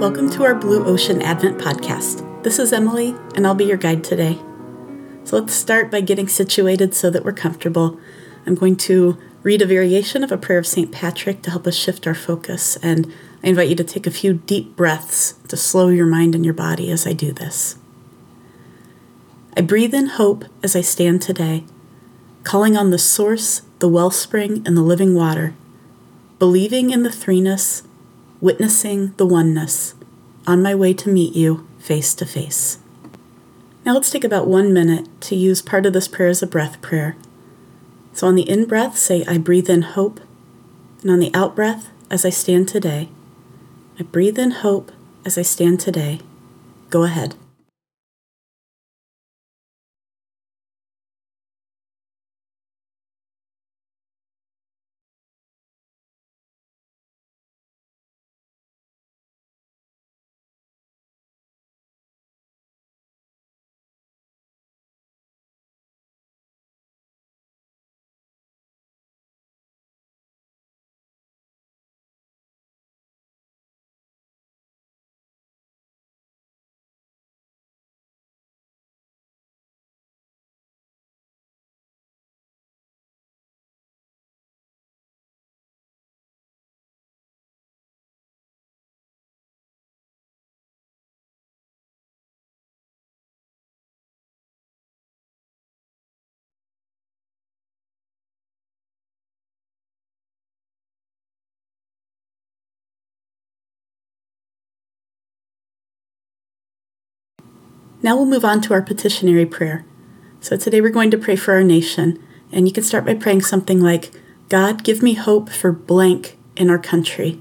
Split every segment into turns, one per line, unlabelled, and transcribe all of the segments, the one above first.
Welcome to our Blue Ocean Advent podcast. This is Emily, and I'll be your guide today. So let's start by getting situated so that we're comfortable. I'm going to read a variation of a prayer of St. Patrick to help us shift our focus, and I invite you to take a few deep breaths to slow your mind and your body as I do this. I breathe in hope as I stand today, calling on the source, the wellspring, and the living water, believing in the threeness witnessing the oneness, on my way to meet you face to face. Now let's take about one minute to use part of this prayer as a breath prayer. So on the in breath, say, I breathe in hope. And on the out breath, as I stand today, I breathe in hope as I stand today. Go ahead. Now we'll move on to our petitionary prayer. So today we're going to pray for our nation, and you can start by praying something like, God, give me hope for blank in our country.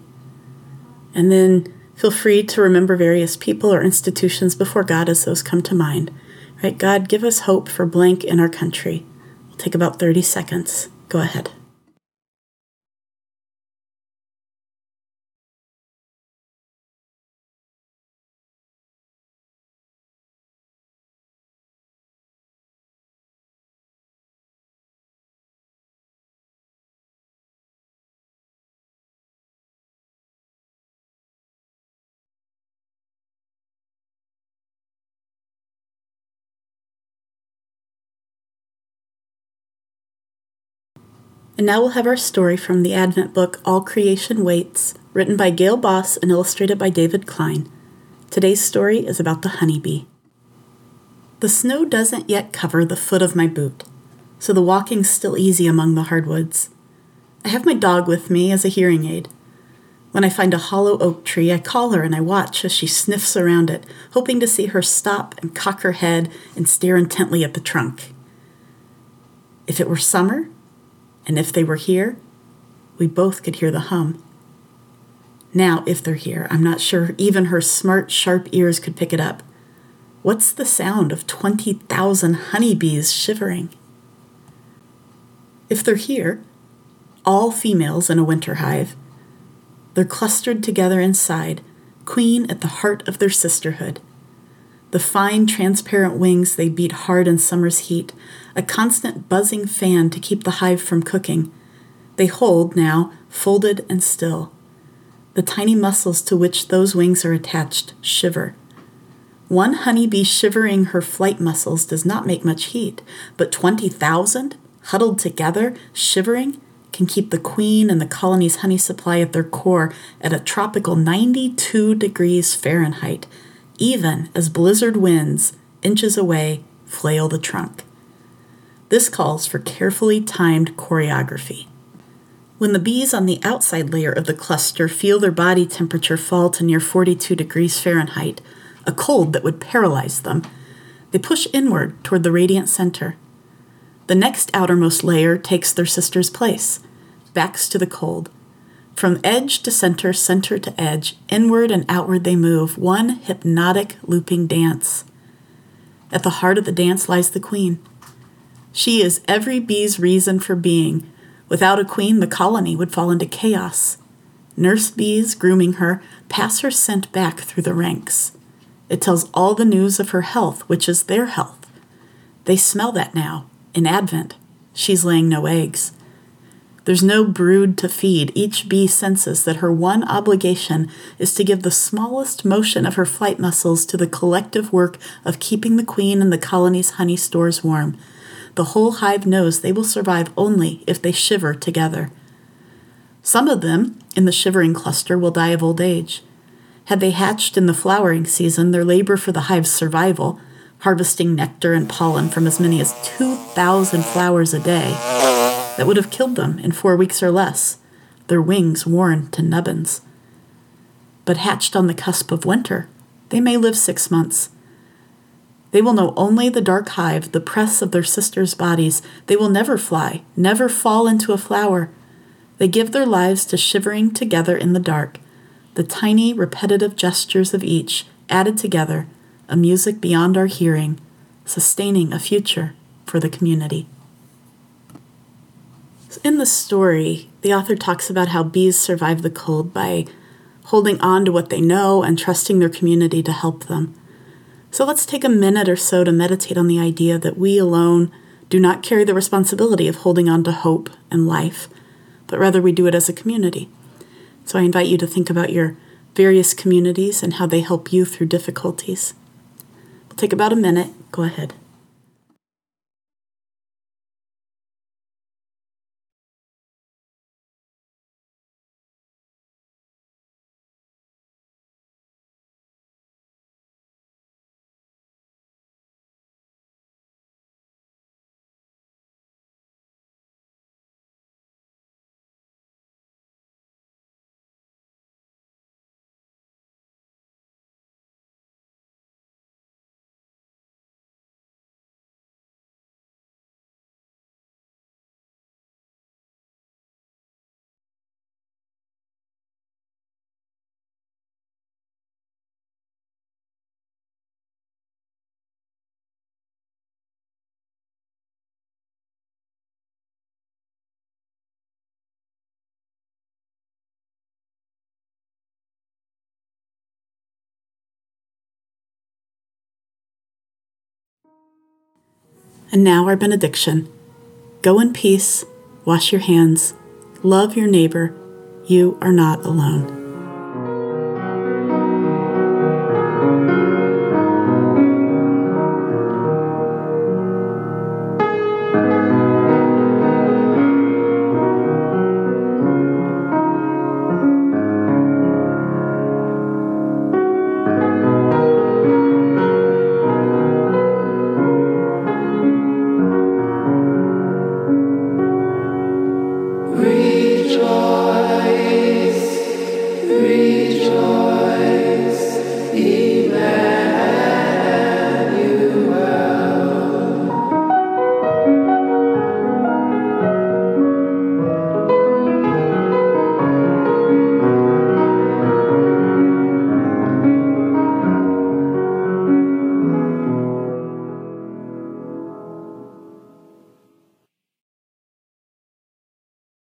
And then feel free to remember various people or institutions before God as those come to mind. Right? God, give us hope for blank in our country. We'll take about 30 seconds. Go ahead. And now we'll have our story from the Advent book All Creation Waits, written by Gayle Boss and illustrated by David Klein. Today's story is about the honeybee. The snow doesn't yet cover the foot of my boot, so the walking's still easy among the hardwoods. I have my dog with me as a hearing aid. When I find a hollow oak tree, I call her and I watch as she sniffs around it, hoping to see her stop and cock her head and stare intently at the trunk. If it were summer, and if they were here, we both could hear the hum. Now, if they're here, I'm not sure even her smart, sharp ears could pick it up. What's the sound of 20,000 honeybees shivering? If they're here, all females in a winter hive, they're clustered together inside, queen at the heart of their sisterhood. The fine, transparent wings they beat hard in summer's heat, a constant buzzing fan to keep the hive from cooking. They hold, now, folded and still. The tiny muscles to which those wings are attached shiver. One honeybee shivering her flight muscles does not make much heat, but 20,000, huddled together, shivering, can keep the queen and the colony's honey supply at their core at a tropical 92 degrees Fahrenheit even as blizzard winds, inches away, flail the trunk. This calls for carefully timed choreography. When the bees on the outside layer of the cluster feel their body temperature fall to near 42 degrees Fahrenheit, a cold that would paralyze them, they push inward toward the radiant center. The next outermost layer takes their sister's place, backs to the cold, from edge to center, center to edge, inward and outward they move, one hypnotic looping dance. At the heart of the dance lies the queen. She is every bee's reason for being. Without a queen, the colony would fall into chaos. Nurse bees, grooming her, pass her scent back through the ranks. It tells all the news of her health, which is their health. They smell that now, in Advent. She's laying no eggs. There's no brood to feed. Each bee senses that her one obligation is to give the smallest motion of her flight muscles to the collective work of keeping the queen and the colony's honey stores warm. The whole hive knows they will survive only if they shiver together. Some of them in the shivering cluster will die of old age. Had they hatched in the flowering season, their labor for the hive's survival, harvesting nectar and pollen from as many as 2,000 flowers a day, that would have killed them in four weeks or less, their wings worn to nubbins. But hatched on the cusp of winter, they may live six months. They will know only the dark hive, the press of their sisters' bodies. They will never fly, never fall into a flower. They give their lives to shivering together in the dark, the tiny, repetitive gestures of each added together, a music beyond our hearing, sustaining a future for the community. In the story, the author talks about how bees survive the cold by holding on to what they know and trusting their community to help them. So let's take a minute or so to meditate on the idea that we alone do not carry the responsibility of holding on to hope and life, but rather we do it as a community. So I invite you to think about your various communities and how they help you through difficulties. We'll take about a minute. Go ahead. And now our benediction. Go in peace, wash your hands, love your neighbor. You are not alone.